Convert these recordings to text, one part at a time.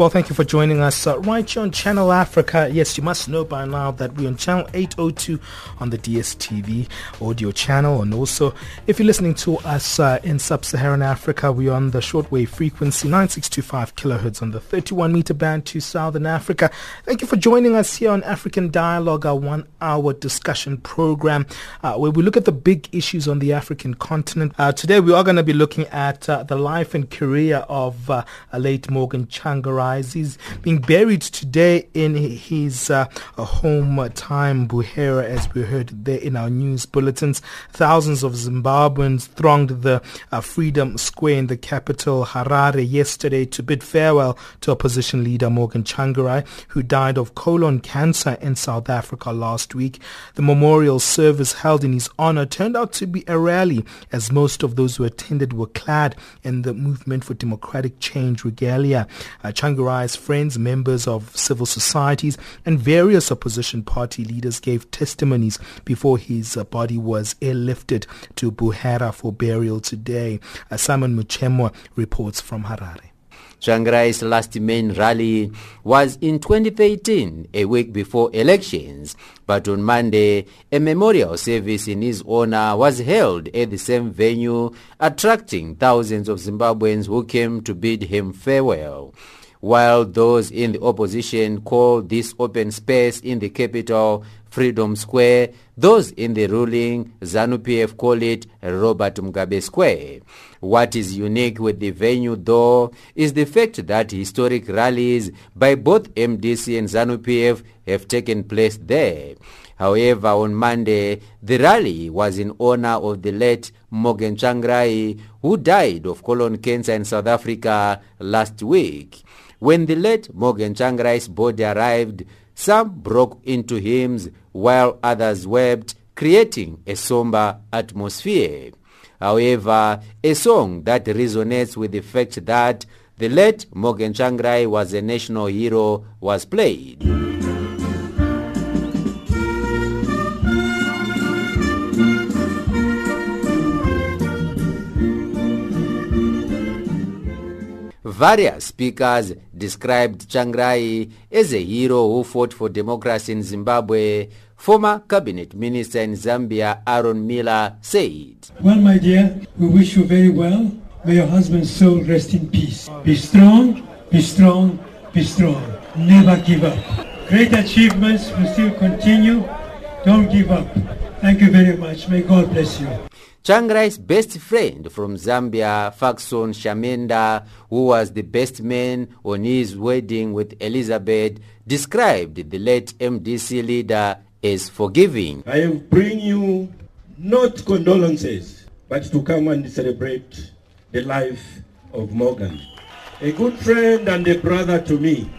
Well, thank you for joining us uh, right here on Channel Africa. Yes, you must know by now that we're on channel 802 on the DSTV audio channel. And also, if you're listening to us uh, in sub-Saharan Africa, we're on the shortwave frequency 9625 kilohertz on the 31 meter band to Southern Africa. Thank you for joining us here on African Dialogue, our one-hour discussion program uh, where we look at the big issues on the African continent. Uh, today, we are going to be looking at uh, the life and career of uh, late Morgan He's being buried today in his uh, hometown, Buhera, as we heard there in our news bulletins. Thousands of Zimbabweans thronged the uh, Freedom Square in the capital, Harare, yesterday to bid farewell to opposition leader Morgan Tsvangirai, who died of colon cancer in South Africa last week. The memorial service held in his honor turned out to be a rally, as most of those who attended were clad in the Movement for Democratic Change regalia. Uh, Friends, members of civil societies, and various opposition party leaders gave testimonies before his uh, body was airlifted to Buhera for burial today. Uh, Simon Muchemwa reports from Harare. Tsvangirai's last main rally was in 2013, a week before elections, but on Monday, a memorial service in his honor was held at the same venue, attracting thousands of Zimbabweans who came to bid him farewell while those in the opposition call this open space in the capital Freedom Square, those in the ruling ZANU-PF call it Robert Mugabe Square. What is unique with the venue though is the fact that historic rallies by both MDC and ZANU-PF have taken place there. However, on Monday, the rally was in honor of the late Morgan Tsvangirai, who died of colon cancer in South Africa last week. When the late Morgan Tsvangirai's body arrived, some broke into hymns while others wept, creating a somber atmosphere. However, a song that resonates with the fact that the late Morgan Tsvangirai was a national hero was played. Various speakers described Tsvangirai as a hero who fought for democracy in Zimbabwe. Former cabinet minister in Zambia, Aaron Miller, said, Well, my dear, we wish you very well. May your husband's soul rest in peace. Be strong, be strong, be strong. Never give up. Great achievements will still continue. Don't give up. Thank you very much. May God bless you. Tsvangirai's best friend from Zambia, Fackson Shamenda, who was the best man on his wedding with Elizabeth, described the late MDC leader as forgiving. I am bringing you not condolences, but to come and celebrate the life of Morgan. A good friend and a brother to me.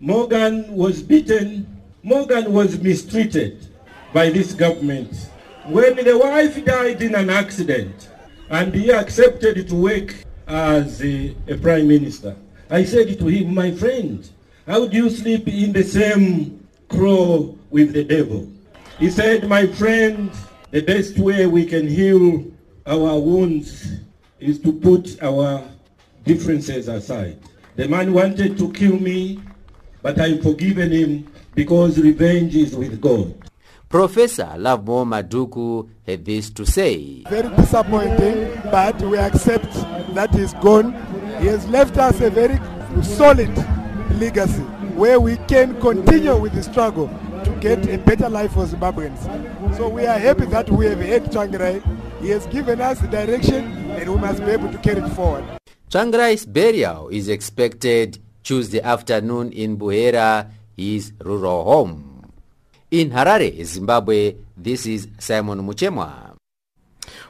Morgan was beaten. Morgan was mistreated by this government when the wife died in an accident and he accepted to work as a, a, prime minister, I said to him, my friend, how do you sleep in the same crow with the devil? He said, my friend, the best way we can heal our wounds is to put our differences aside. The man wanted to kill me, but I've forgiven him because revenge is with God. Professor Lovemore Madhuku had this to say. Very disappointing, but we accept that he's gone. He has left us a very solid legacy where we can continue with the struggle to get a better life for Zimbabweans. So we are happy that we have had Tsvangirai. He has given us the direction and we must be able to carry it forward. Tsvangirai's burial is expected Tuesday afternoon in Buhera his rural home. In Harare, Zimbabwe, this is Simon Muchemwa.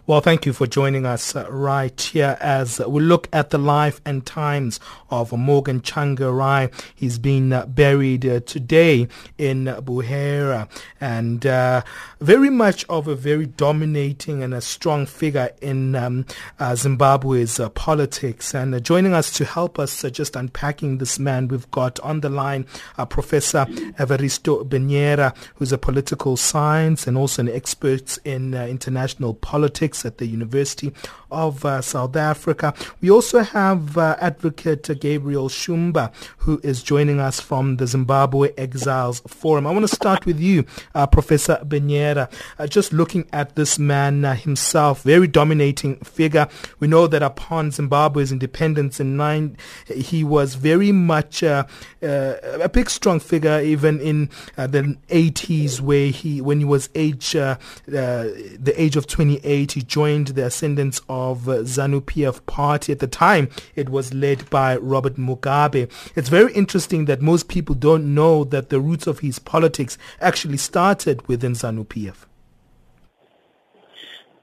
Well, thank you for joining us uh, right here as we look at the life and times of Morgan Tsvangirai. He's been uh, buried uh, today in Buhera and uh, very much of a very dominating and a strong figure in um, uh, Zimbabwe's uh, politics. And joining us to help us just unpacking this man, we've got on the line Professor Everisto Benyera, who's a political science and also an expert in international politics at the University of uh, South Africa. We also have uh, Advocate Gabriel Shumba, who is joining us from the Zimbabwe Exiles Forum. I want to start with you, uh, Professor Benyera. Uh, just looking at this man uh, himself, very dominating figure. We know that upon Zimbabwe's independence in nine, he was very much a big, strong figure, even in the 80s, where he, when he was age, the age of 28, he joined the ascendants of uh, ZANU-PF party. At the time, it was led by Robert Mugabe. It's very interesting that most people don't know that the roots of his politics actually started within ZANU-PF.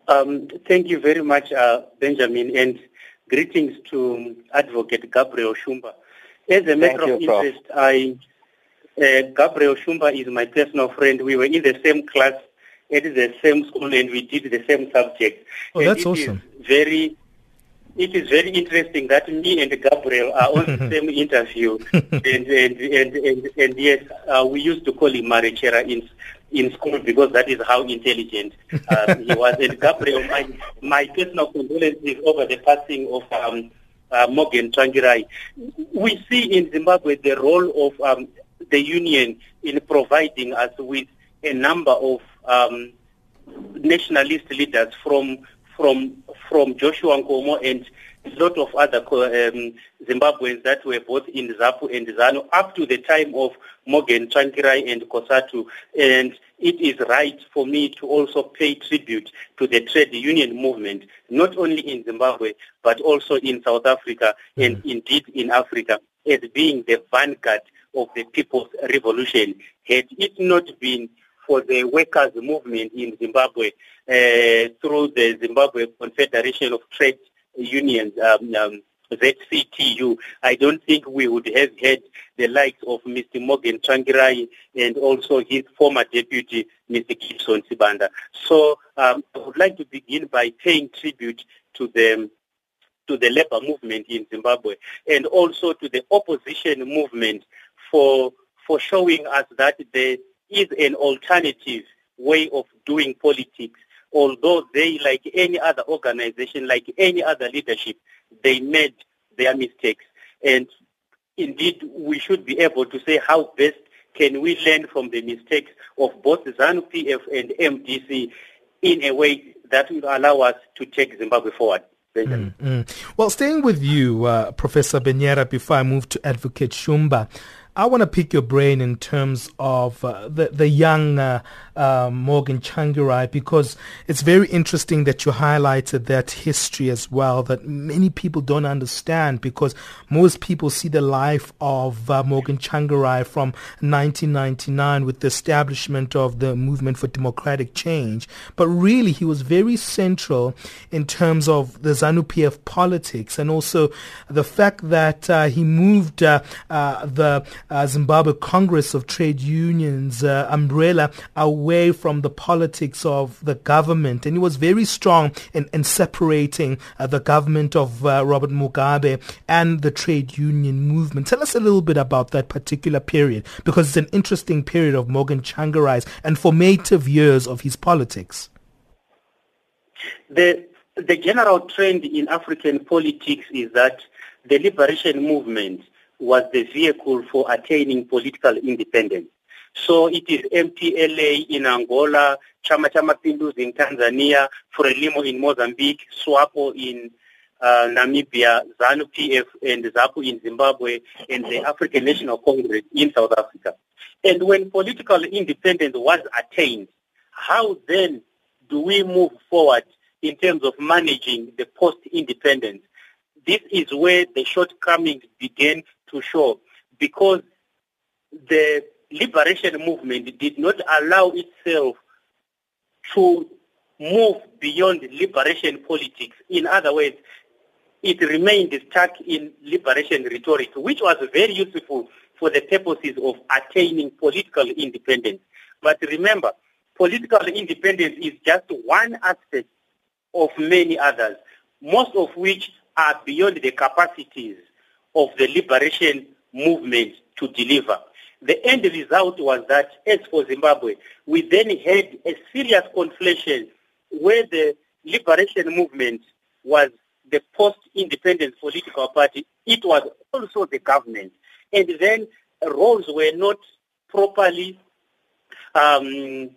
Um, thank you very much, uh, Benjamin, and greetings to Advocate Gabriel Shumba. As a matter of interest, I, uh, Gabriel Shumba is my personal friend. We were in the same class at the same school and we did the same subject. Oh, that's awesome. very it is very interesting that me and Gabriel are on the same interview, and, and, and, and, and yes, uh, we used to call him Marechera in in school because that is how intelligent uh, he was. And Gabriel, my, my personal condolences over the passing of um, uh, Morgan Tsvangirai. We see in Zimbabwe the role of um, the union in providing us with a number of um, nationalist leaders from from from Joshua Nkomo and a lot of other um, Zimbabweans that were both in ZAPU and ZANU up to the time of Morgan Tsvangirai and COSATU. And it is right for me to also pay tribute to the trade union movement, not only in Zimbabwe, but also in South Africa and indeed in Africa, as being the vanguard of the people's revolution. Had it not been for the workers' movement in Zimbabwe uh, through the Zimbabwe Confederation of Trade Unions, um, um, ZCTU. I don't think we would have had the likes of Mr. Morgan Tsvangirai and also his former deputy, Mr. Gibson Sibanda. So um, I would like to begin by paying tribute to the to the labor movement in Zimbabwe and also to the opposition movement for for showing us that the is an alternative way of doing politics, although they, like any other organization, like any other leadership, they made their mistakes. And indeed, we should be able to say how best can we learn from the mistakes of both ZANU-PF and MDC in a way that will allow us to take Zimbabwe forward. Mm, mm. Well, staying with you, uh, Professor Benyera, before I move to Advocate Shumba, I want to pick your brain in terms of uh, the the young uh, uh, Morgan Tsvangirai because it's very interesting that you highlighted that history as well that many people don't understand because most people see the life of uh, Morgan Tsvangirai from 1999 with the establishment of the movement for democratic change, but really he was very central in terms of the ZANU-PF politics and also the fact that uh, he moved uh, the uh, Zimbabwe Congress of Trade Unions uh, umbrella away from the politics of the government. And he was very strong in, in separating uh, the government of uh, Robert Mugabe and the trade union movement. Tell us a little bit about that particular period because it's an interesting period of Morgan Tsvangirai's and formative years of his politics. The, the general trend in African politics is that the liberation movement was the vehicle for attaining political independence. So it is MPLA in Angola, Chama Cha Mapinduzi in Tanzania, Frelimo in Mozambique, SWAPO in uh, Namibia, ZANU-PF and ZAPU in Zimbabwe, and the African National Congress in South Africa. And when political independence was attained, how then do we move forward in terms of managing the post-independence? This is where the shortcomings began to show because the liberation movement did not allow itself to move beyond liberation politics. In other words, it remained stuck in liberation rhetoric, which was very useful for the purposes of attaining political independence. But remember, political independence is just one aspect of many others, most of which are beyond the capacities of the liberation movement to deliver. The end result was that, as for Zimbabwe, we then had a serious conflation where the liberation movement was the post-independence political party, it was also the government. And then roles were not properly um,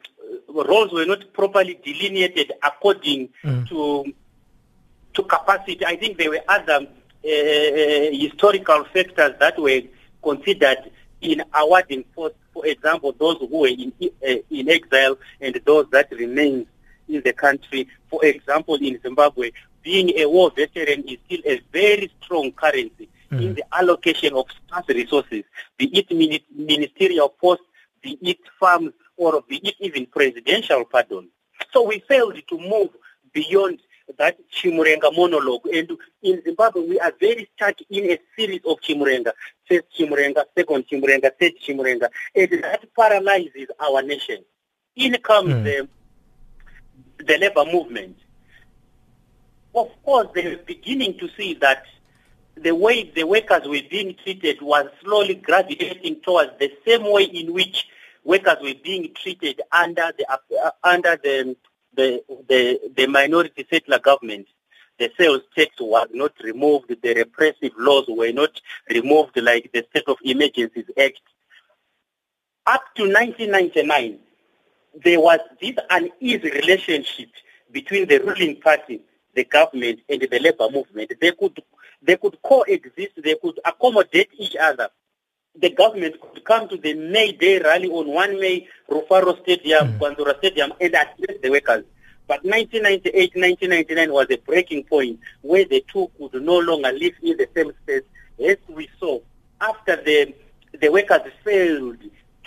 roles were not properly delineated according mm. to to capacity. I think there were other uh, historical factors that were considered in awarding, for, for example, those who were in, uh, in exile and those that remained in the country. For example, in Zimbabwe, being a war veteran is still a very strong currency mm. in the allocation of scarce resources, be it ministerial posts, be it farms, or be it even presidential pardon. So we failed to move beyond that Chimurenga monologue. And in Zimbabwe, we are very stuck in a series of Chimurenga. First Chimurenga, second Chimurenga, third Chimurenga. And that paralyzes our nation. In comes mm. the, the labor movement of course, they were beginning to see that the way the workers were being treated was slowly gravitating towards the same way in which workers were being treated under the uh, under the the, the the minority settler government. The sales tax was not removed. The repressive laws were not removed, like the State of Emergencies Act. Up to 1999, there was this uneasy relationship between the ruling party the government and the labor movement. They could they could coexist, they could accommodate each other. The government could come to the May Day rally on 1 May, Rufaro Stadium, mm. Stadium, and address the workers. But 1998, 1999 was a breaking point where the two could no longer live in the same space. As we saw, after the the workers failed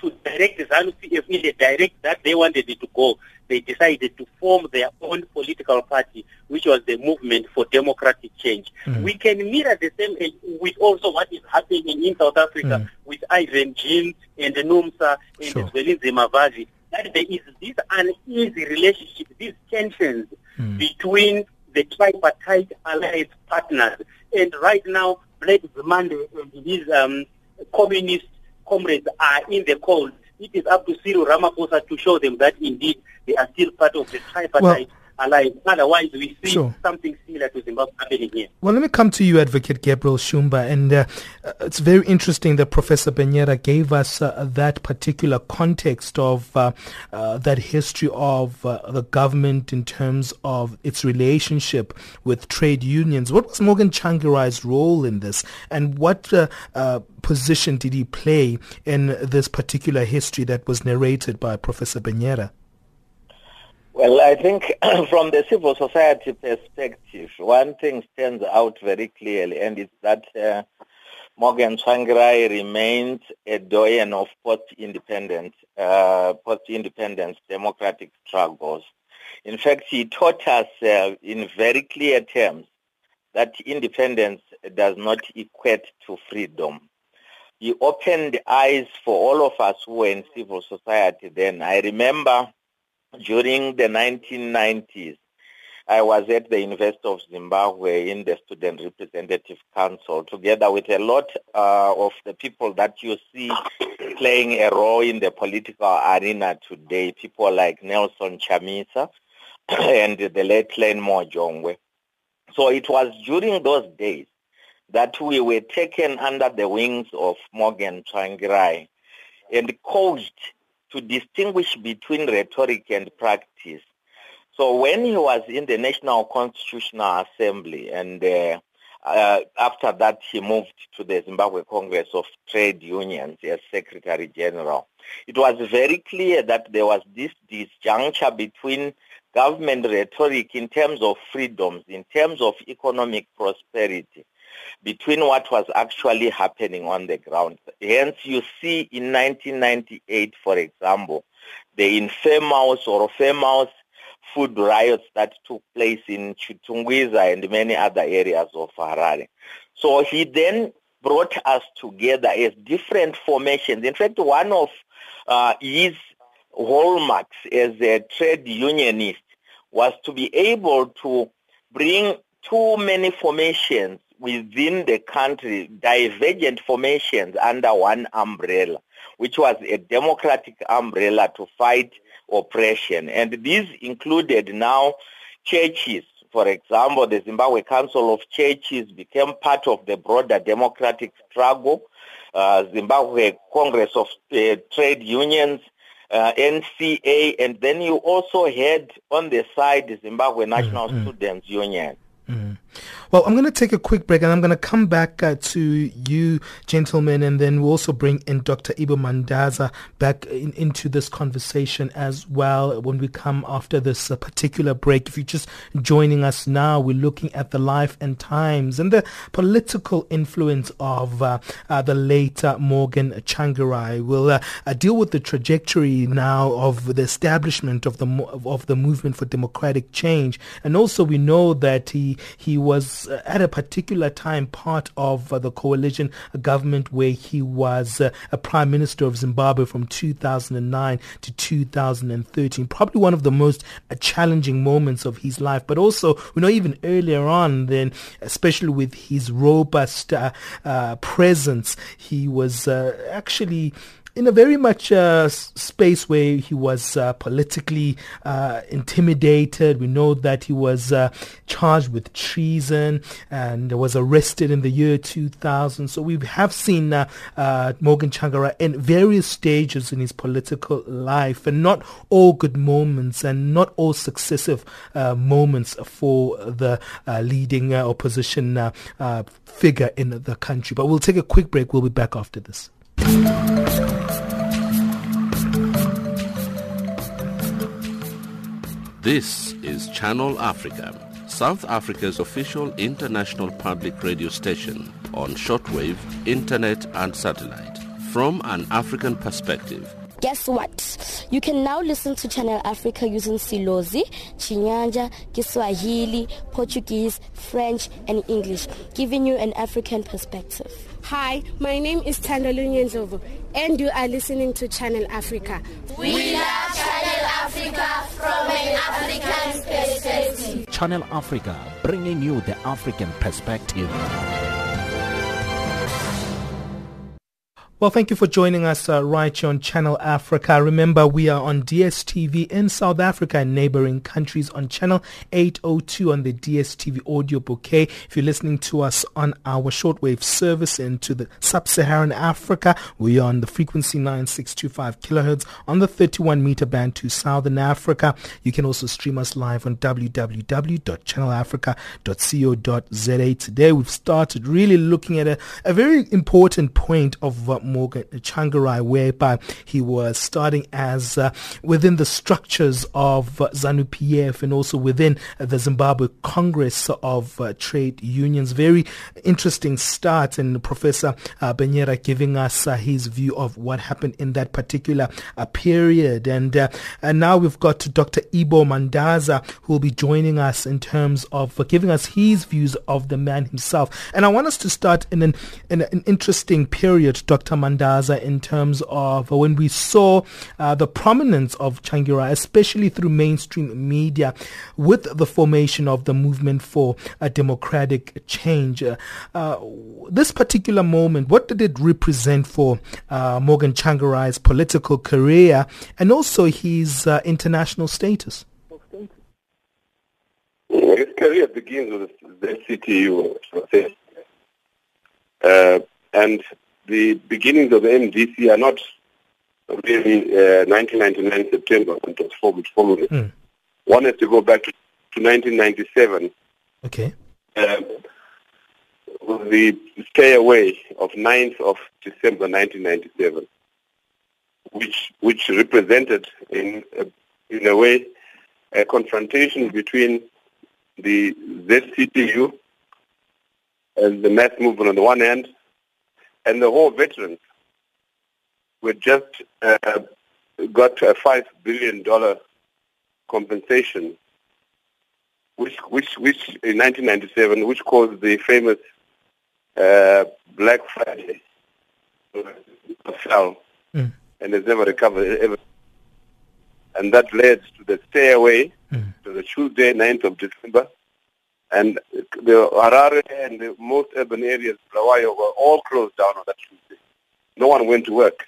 to direct ZANU-PF in the direct that they wanted it to go, they decided to form their own political party, which was the Movement for Democratic Change. Mm. We can mirror the same with also what is happening in South Africa mm. with Irvin Jim and NUMSA and sure. Zwelinzima Vavi. That there is this uneasy relationship, these tensions mm. between the tripartite alliance partners. And right now, Blake Nzimande and his um, communist comrades are in the cold. It is up to Cyril Ramaphosa to show them that indeed they are still part of the tripartite well, alliance. Otherwise, we see sure. something similar to Zimbabwe happening here. Well, let me come to you, Advocate Gabriel Shumba. And uh, uh, it's very interesting that Professor Benyera gave us uh, that particular context of uh, uh that history of uh, the government in terms of its relationship with trade unions. What was Morgan Tsvangirai's role in this? And what position did he play in this particular history that was narrated by Professor Benyera? Well, I think from the civil society perspective, one thing stands out very clearly, and it's that uh, Morgan Tsvangirai remains a doyen of post-independence, uh, post-independence democratic struggles. In fact, he taught us uh, in very clear terms that independence does not equate to freedom. He opened eyes for all of us who were in civil society then. I remember during the 1990s, I was at the University of Zimbabwe in the Student Representative Council together with a lot uh, of the people that you see playing a role in the political arena today, people like Nelson Chamisa and the late Learnmore Jongwe. So it was during those days that we were taken under the wings of Morgan Tsvangirai and coached to distinguish between rhetoric and practice. So when he was in the National Constitutional Assembly and uh, uh, after that he moved to the Zimbabwe Congress of Trade Unions as Secretary General, it was very clear that there was this disjuncture between government rhetoric in terms of freedoms, in terms of economic prosperity, between what was actually happening on the ground. Hence, you see in 1998, for example, the infamous or famous food riots that took place in Chitungwiza and many other areas of Harare. So he then brought us together as different formations. In fact, one of uh, his hallmarks as a trade unionist was to be able to bring too many formations within the country, divergent formations under one umbrella, which was a democratic umbrella to fight oppression. And these included now churches. For example, the Zimbabwe Council of Churches became part of the broader democratic struggle. Uh, Zimbabwe Congress of uh, Trade Unions, uh, NCA, and then you also had on the side the Zimbabwe National mm-hmm. Students Union. Well, I'm going to take a quick break and I'm going to come back uh, to you, gentlemen, and then we'll also bring in Dr. Ibbo Mandaza back in, into this conversation as well when we come after this uh, particular break. If you're just joining us now, we're looking at the life and times and the political influence of uh, uh the late Morgan Tsvangirai. We'll uh, uh, deal with the trajectory now of the establishment of the of the movement for democratic change, and also we know that he he was uh, at a particular time part of uh, the coalition government where he was uh, a prime minister of Zimbabwe from 2009 to 2013. Probably one of the most challenging moments of his life, but also we know even earlier on, then especially with his robust presence, he was actually in a very much uh, space where he was uh, politically uh, intimidated. We know that he was uh, charged with treason and was arrested in the year 2000. So we have seen uh, uh, Morgan Tsvangirai in various stages in his political life and not all good moments and not all successive moments for the leading opposition figure in the country. But we'll take a quick break. We'll be back after this. This is Channel Africa, South Africa's official international public radio station on shortwave, internet and satellite. From an African perspective, guess what? You can now listen to Channel Africa using Silozi, Chinyanja, Kiswahili, Portuguese, French, and English, giving you an African perspective. Hi, my name is Tandolu Nyenzovo, and you are listening to Channel Africa. We love Channel Africa from an African perspective. Channel Africa, bringing you the African perspective. Well, thank you for joining us uh, right here on Channel Africa. Remember, we are on DSTV in South Africa and neighboring countries on Channel 802 on the DSTV audio bouquet. If you're listening to us on our shortwave service into the sub-Saharan Africa, we are on the frequency 9625 kilohertz on the 31 meter band to Southern Africa. You can also stream us live on www.channelafrica.co.za. Today, we've started really looking at a, a very important point of uh, Morgan Tsvangirai, whereby he was starting as uh, within the structures of uh, ZANU-PF and also within the Zimbabwe Congress of uh, Trade Unions. Very interesting start, and Professor uh, Benyera giving us uh, his view of what happened in that particular uh, period. And, and now we've got Dr. Ibbo Mandaza, who will be joining us in terms of giving us his views of the man himself. And I want us to start in an, in an interesting period, Dr. Mandaza in terms of when we saw uh, the prominence of Tsvangirai, especially through mainstream media, with the formation of the movement for a democratic change. Uh, this particular moment, what did it represent for uh, Morgan Tsvangirai's political career and also his uh, international status? His career begins with the CTU uh, and the beginnings of the MDC are not really uh, 1999 September when it was formed formally. Mm. One has to go back to, to 1997. Okay. Um, the stay away of 9th of December 1997, which which represented in a, in a way a confrontation between the ZCTU and the mass movement on the one hand, and the whole veterans were just uh, got a five billion dollar compensation, which which which in 1997, which caused the famous uh, Black Friday fell Mm. and has never recovered ever. And that led to the stay away to the Tuesday, 9th of December. And the Harare and the most urban areas, Bulawayo, were all closed down on that Tuesday. No one went to work.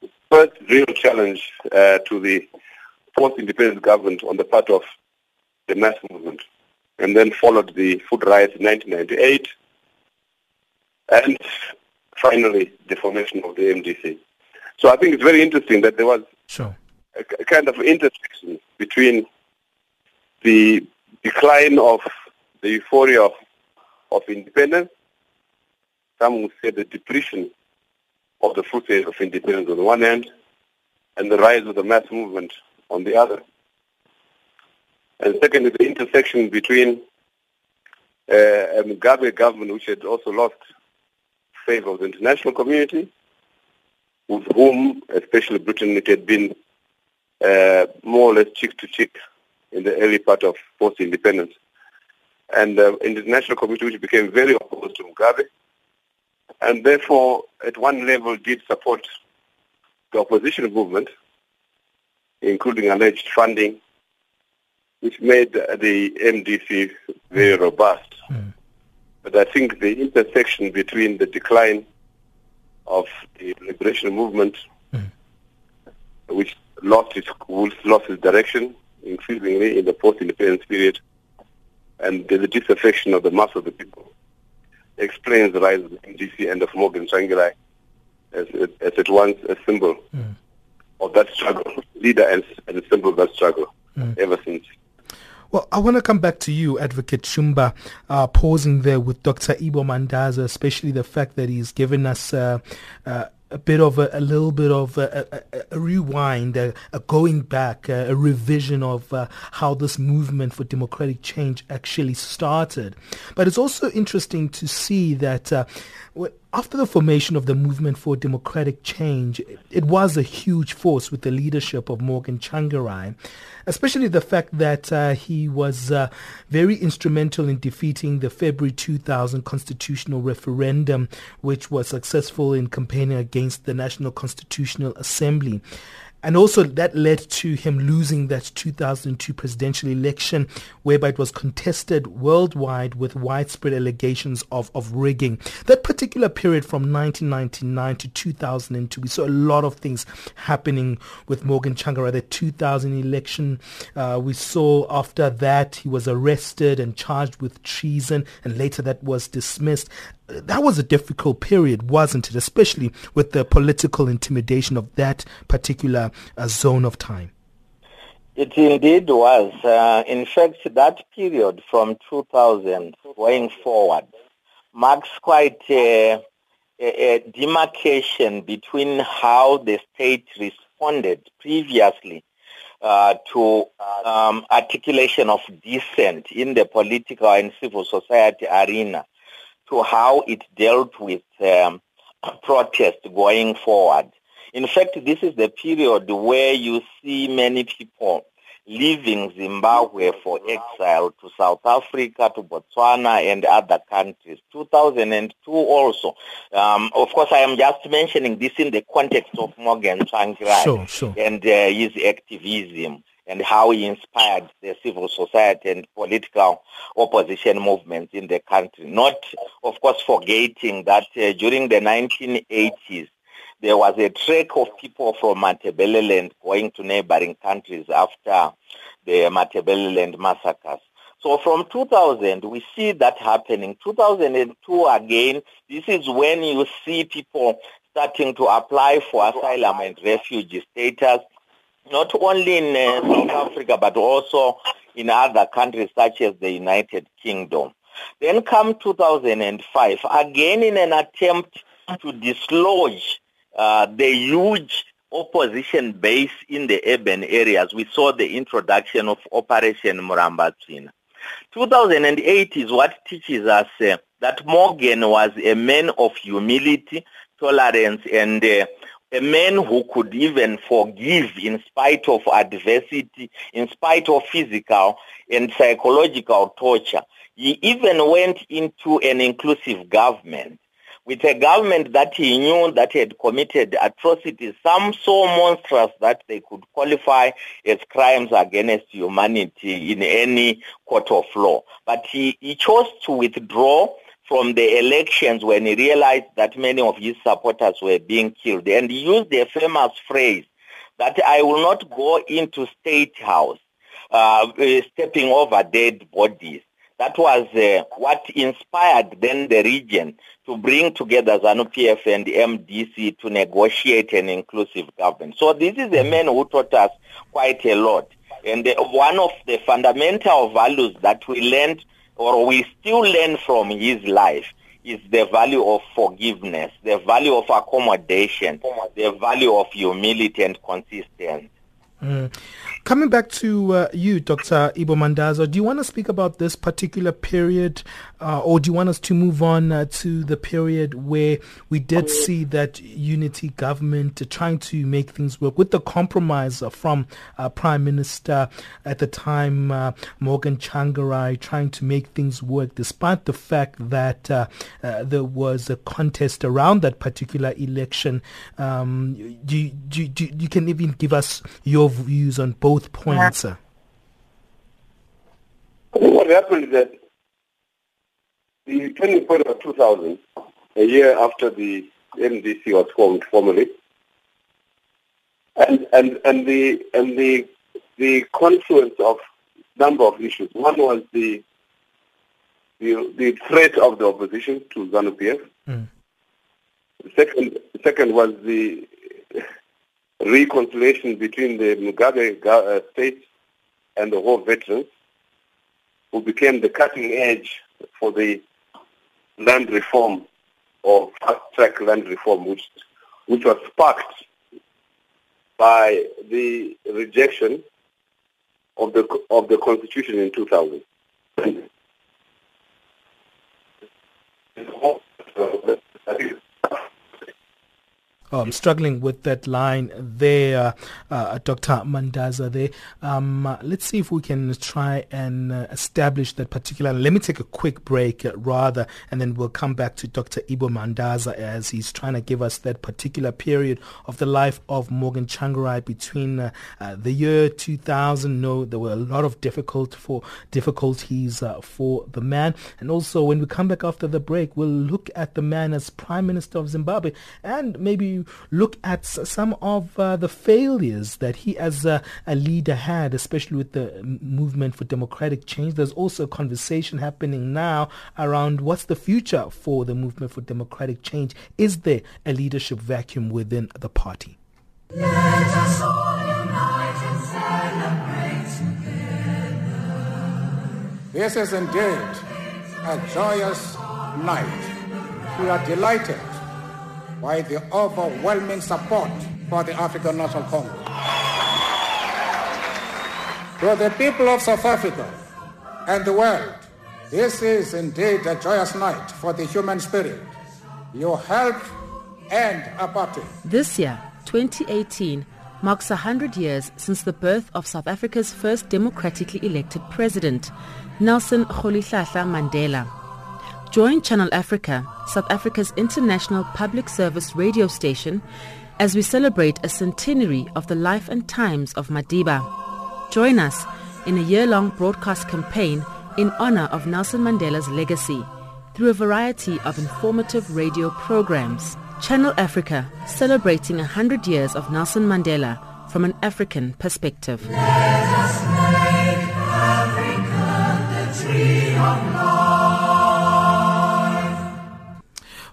The first real challenge uh, to the post-independence government on the part of the mass movement. And then followed the food riots in 1998. And finally, the formation of the MDC. So I think it's very interesting that there was Sure. a, a kind of intersection between the decline of the euphoria of, of independence, some would say the depression of the fruit of independence on the one hand, and the rise of the mass movement on the other. And secondly, the intersection between uh, a Mugabe government, which had also lost favor of the international community, with whom, especially Britain, it had been uh, more or less cheek to cheek in the early part of post-independence. And uh, the international community, which became very opposed to Mugabe, and therefore, at one level, did support the opposition movement, including alleged funding, which made the MDC very robust. Hmm. But I think the intersection between the decline of the liberation movement, hmm. which lost its lost its direction increasingly in the post-independence period, and the disaffection of the mass of the people, explains the rise of the MDC and of Morgan Tsvangirai as, as at once a symbol of that struggle, leader and, and a symbol of that struggle ever since. Well, I want to come back to you, Advocate Shumba, uh, pausing there with Dr. Ibbo Mandaza, especially the fact that he's given us uh, uh, a bit of a, a little bit of a, a, a rewind, a, going back, a, revision of uh, how this movement for democratic change actually started. But it's also interesting to see that uh, after the formation of the movement for democratic change, it, was a huge force with the leadership of Morgan Tsvangirai, especially the fact that uh, he was uh, very instrumental in defeating the February 2000 constitutional referendum, which was successful in campaigning against the National Constitutional Assembly. And also that led to him losing that 2002 presidential election, whereby it was contested worldwide with widespread allegations of, of rigging. That particular period from 1999 to 2002, we saw a lot of things happening with Morgan Tsvangirai. The 2000 election, uh, we saw after that he was arrested and charged with treason, and later that was dismissed that was a difficult period, wasn't it? Especially with the political intimidation of that particular uh, zone of time. It indeed was. Uh, in fact, that period from 2000 going forward marks quite a, a, a demarcation between how the state responded previously uh, to um, articulation of dissent in the political and civil society arena to how it dealt with um, protest going forward. In fact, this is the period where you see many people leaving Zimbabwe for exile to South Africa, to Botswana, and other countries. 2002 also. Um, of course, I am just mentioning this in the context of Morgan Tsvangirai Sure, sure. and uh, his activism and how he inspired the civil society and political opposition movements in the country. Not, of course, forgetting that uh, during the 1980s, there was a trek of people from Matabeleland going to neighboring countries after the Matabeleland massacres. So from 2000, we see that happening. 2002 again, this is when you see people starting to apply for asylum and refugee status, not only in uh, South Africa, but also in other countries such as the United Kingdom. Then come 2005, again in an attempt to dislodge uh, the huge opposition base in the urban areas. We saw the introduction of Operation Murambatsvina. 2008 is what teaches us uh, that Morgan was a man of humility, tolerance, and uh, a man who could even forgive in spite of adversity, in spite of physical and psychological torture. He even went into an inclusive government with a government that he knew that had committed atrocities, some so monstrous that they could qualify as crimes against humanity in any court of law. But he, he chose to withdraw from the elections when he realized that many of his supporters were being killed. And he used a famous phrase that I will not go into state house uh, stepping over dead bodies. That was uh, what inspired then the region to bring together ZANU-PF and MDC to negotiate an inclusive government. So this is a man who taught us quite a lot. And uh, one of the fundamental values that we learned or we still learn from his life is the value of forgiveness, the value of accommodation, the value of humility and consistency. Mm. Coming back to uh, you, Dr. Ibbo Mandaza, do you want to speak about this particular period uh, or do you want us to move on uh, to the period where we did see that unity government trying to make things work with the compromise from uh, Prime Minister at the time, uh, Morgan Tsvangirai, trying to make things work despite the fact that uh, there was a contest around that particular election? Um, do, do, do, you can even give us your views on both points, sir? What happened is that the turning point of 2000, a year after the MDC was formed formally, and and and the and the the confluence of number of issues. One was the the, the threat of the opposition to ZANU-PF. Mm. Second, second was the reconciliation between the Mugabe uh, state and the war veterans, who became the cutting edge for the land reform or fast-track land reform, which, which was sparked by the rejection of the of the constitution in 2000. I'm struggling with that line there, uh, uh, Dr. Mandaza. There. Um, let's see if we can try and uh, establish that particular. Let me take a quick break, rather, and then we'll come back to Dr. Ibbo Mandaza as he's trying to give us that particular period of the life of Morgan Tsvangirai between the year 2000. No, there were a lot of difficult for difficulties for the man, and also when we come back after the break, we'll look at the man as Prime Minister of Zimbabwe and maybe look at some of uh, the failures that he as a, a, leader had, especially with the movement for democratic change. There's also a conversation happening now around what's the future for the movement for democratic change. Is there a leadership vacuum within the party? This is indeed a joyous night. We are delighted by the overwhelming support for the African National Congress. To the people of South Africa and the world, this is indeed a joyous night for the human spirit. Your help and apartheid. This year, 2018, marks 100 years since the birth of South Africa's first democratically elected president, Nelson Rolihlahla Mandela. Join Channel Africa, South Africa's international public service radio station, as we celebrate a centenary of the life and times of Madiba. Join us in a year-long broadcast campaign in honor of Nelson Mandela's legacy through a variety of informative radio programs. Channel Africa, celebrating 100 years of Nelson Mandela from an African perspective.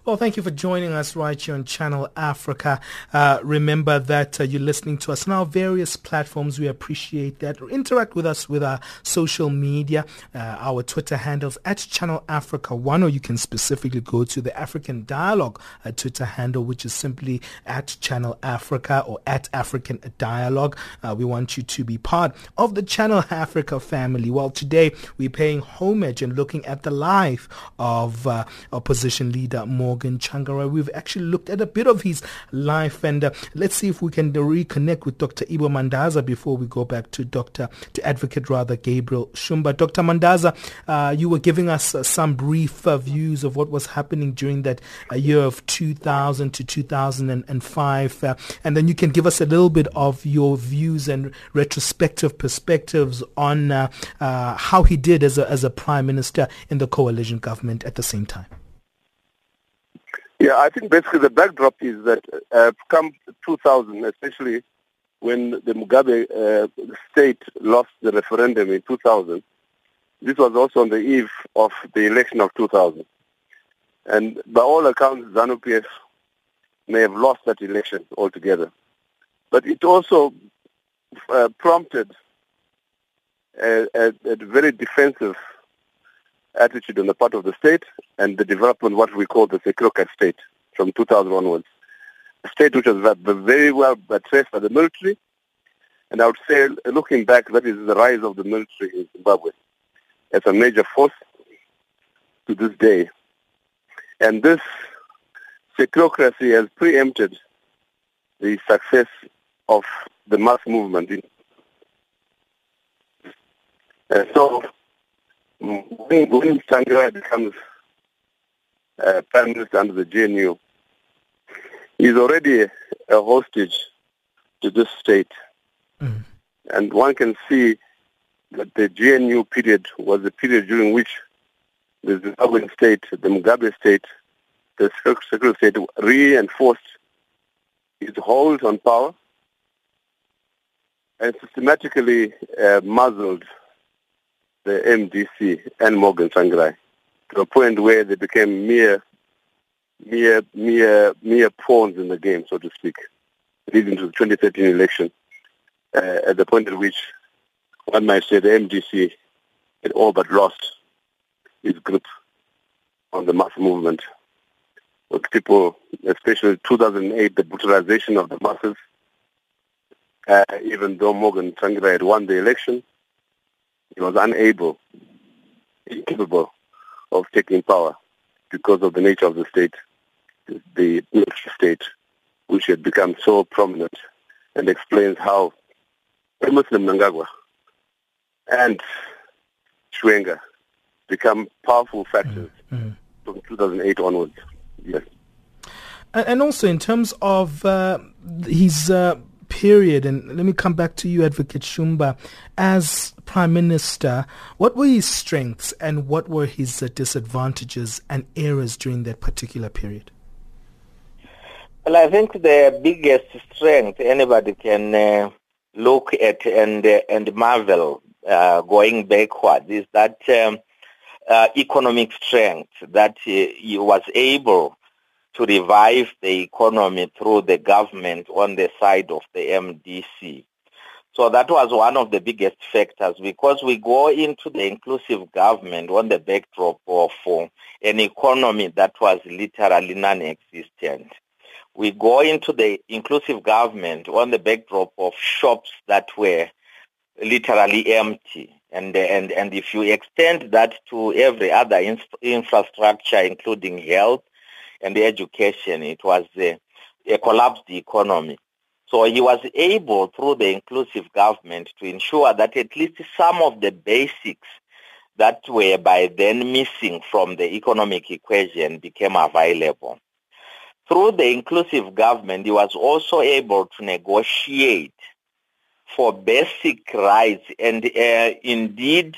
Well, thank you for joining us right here on Channel Africa. Uh, remember that uh, you're listening to us on our various platforms. We appreciate that. Interact with us with our social media, uh, our Twitter handles at Channel Africa One, or you can specifically go to the African Dialogue uh, Twitter handle, which is simply at Channel Africa or at African Dialogue. Uh, we want you to be part of the Channel Africa family. Well, today we're paying homage and looking at the life of uh, opposition leader Morgan Morgan Tsvangirai. We've actually looked at a bit of his life and uh, let's see if we can reconnect with Dr. Ibbo Mandaza before we go back to Dr. to Advocate rather Gabriel Shumba. Dr. Mandaza, uh, you were giving us uh, some brief uh, views of what was happening during that uh, year of 2000 to 2005 uh, and then you can give us a little bit of your views and retrospective perspectives on how he did as a, as a prime minister in the coalition government at the same time. Yeah, I think basically the backdrop is that uh, come 2000, especially when the Mugabe uh, state lost the referendum in 2000, this was also on the eve of the election of 2000. And by all accounts, ZANU-PF may have lost that election altogether. But it also uh, prompted a, a, a very defensive attitude on the part of the state and the development of what we call the securocrat state from 2000 onwards. A state which was very well addressed by the military, and I would say, looking back, that is the rise of the military in Zimbabwe as a major force to this day. And this securocracy has preempted the success of the mass movement. And so when, when Tsvangirai becomes uh, prime minister under the GNU, he's already a, a hostage to this state. Mm. And one can see that the GNU period was the period during which the Zimbabwean state, the Mugabe state, the secret state reinforced its hold on power and systematically uh, muzzled the MDC and Morgan Tsvangirai to a point where they became mere, mere, mere, mere pawns in the game, so to speak, leading to the 2013 election, uh, at the point at which one might say the MDC had all but lost its grip on the mass movement. With people, especially 2008, the brutalization of the masses, uh, even though Morgan Tsvangirai had won the election, he was unable, incapable of taking power because of the nature of the state, the military state, which had become so prominent and explains how the Muslim Mnangagwa and Chiwenga become powerful factors mm-hmm. from 2008 onwards. Yes. And also in terms of uh, his uh, period, and let me come back to you, Advocate Shumba, as Prime Minister, what were his strengths and what were his uh, disadvantages and errors during that particular period? Well, I think the biggest strength anybody can uh, look at and uh, and marvel uh, going backward is that um, uh, economic strength that he was able to revive the economy through the government on the side of the MDC. So that was one of the biggest factors because we go into the inclusive government on the backdrop of uh, an economy that was literally non-existent. We go into the inclusive government on the backdrop of shops that were literally empty. And, and, and if you extend that to every other infrastructure, including health, and the education. It was a, a collapsed economy. So he was able, through the inclusive government, to ensure that at least some of the basics that were by then missing from the economic equation became available. Through the inclusive government, he was also able to negotiate for basic rights and uh, indeed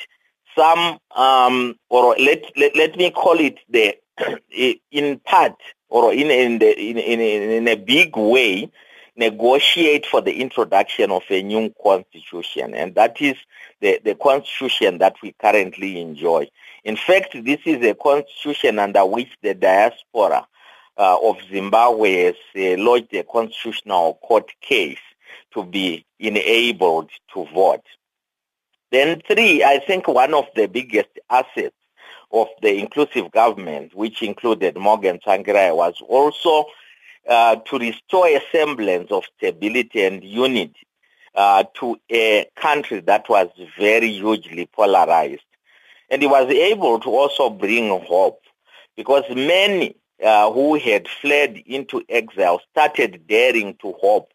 some, um, or let, let, let me call it the in part or in in, the, in in in a big way negotiate for the introduction of a new constitution and that is the, the constitution that we currently enjoy. In fact, this is a constitution under which the diaspora uh, of Zimbabwe has uh, lodged a constitutional court case to be enabled to vote. Then three, I think one of the biggest assets of the inclusive government, which included Morgan Tsvangirai, was also uh, to restore a semblance of stability and unity uh, to a country that was very hugely polarized. And he was able to also bring hope because many uh, who had fled into exile started daring to hope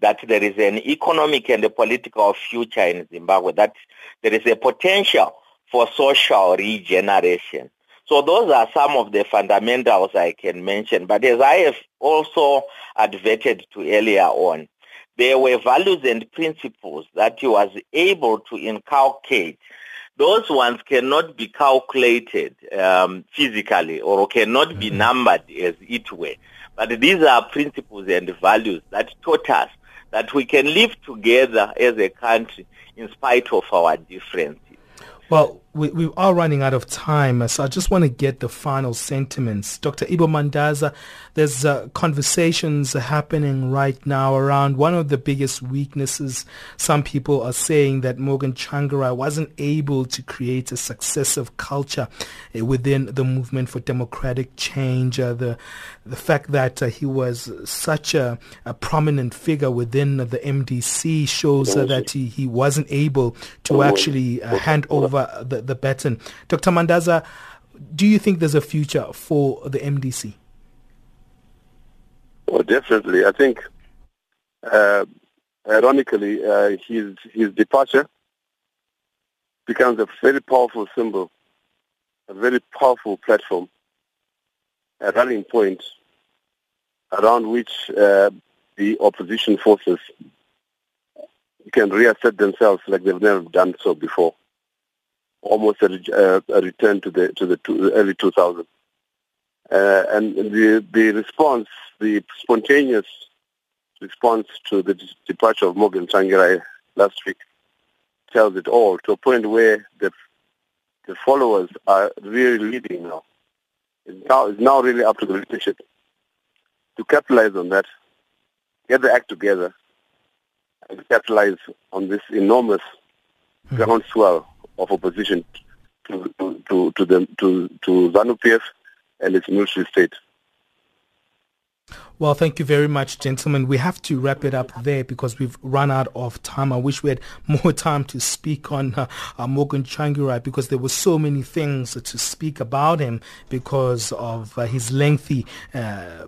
that there is an economic and a political future in Zimbabwe, that there is a potential for social regeneration. So those are some of the fundamentals I can mention. But as I have also adverted to earlier on, there were values and principles that he was able to inculcate. Those ones cannot be calculated um, physically or cannot be mm-hmm. numbered as it were. But these are principles and values that taught us that we can live together as a country in spite of our differences. Well, we, we are running out of time, so I just want to get the final sentiments. Dr. Ibbo Mandaza, there's uh, conversations happening right now around one of the biggest weaknesses. Some people are saying that Morgan Tsvangirai wasn't able to create a successive culture uh, within the movement for democratic change. Uh, the the fact that uh, he was such a, a, prominent figure within the MDC shows uh, that he, he wasn't able to actually uh, hand over the the baton. Dr. Mandaza, do you think there's a future for the MDC? Well, definitely. I think, uh, ironically, uh, his his departure becomes a very powerful symbol, a very powerful platform, a rallying point around which uh, the opposition forces can reassert themselves like they've never done so before almost a, a return to the to the, early 2000s. Uh, and the the response, the spontaneous response to the departure of Morgan Tsvangirai last week tells it all to a point where the the followers are really leading now. It's now, it's now really up to the leadership to capitalize on that, get the act together, and capitalize on this enormous mm-hmm. groundswell of opposition to to to the to to ZANU-PF and its military state. Well, thank you very much, gentlemen. We have to wrap it up there because we've run out of time. I wish we had more time to speak on uh, uh, Morgan Tsvangirai because there were so many things to speak about him because of uh, his lengthy uh,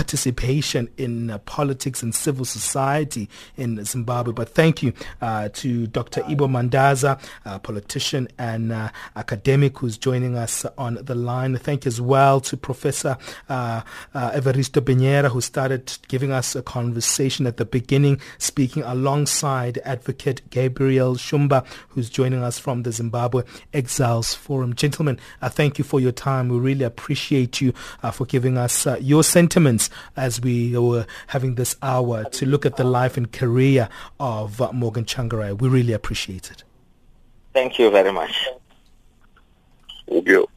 participation in uh, politics and civil society in Zimbabwe. But thank you uh, to Dr. Ibbo Mandaza, politician and uh, academic who's joining us on the line. Thank you as well to Professor uh, uh, Everisto Benyera, who started giving us a conversation at the beginning, speaking alongside Advocate Gabriel Shumba, who's joining us from the Zimbabwe Exiles Forum. Gentlemen, I thank you for your time. We really appreciate you for giving us your your sentiments as we were having this hour to look at the life and career of uh, Morgan Tsvangirai. We really appreciate it. Thank you very much. Thank you.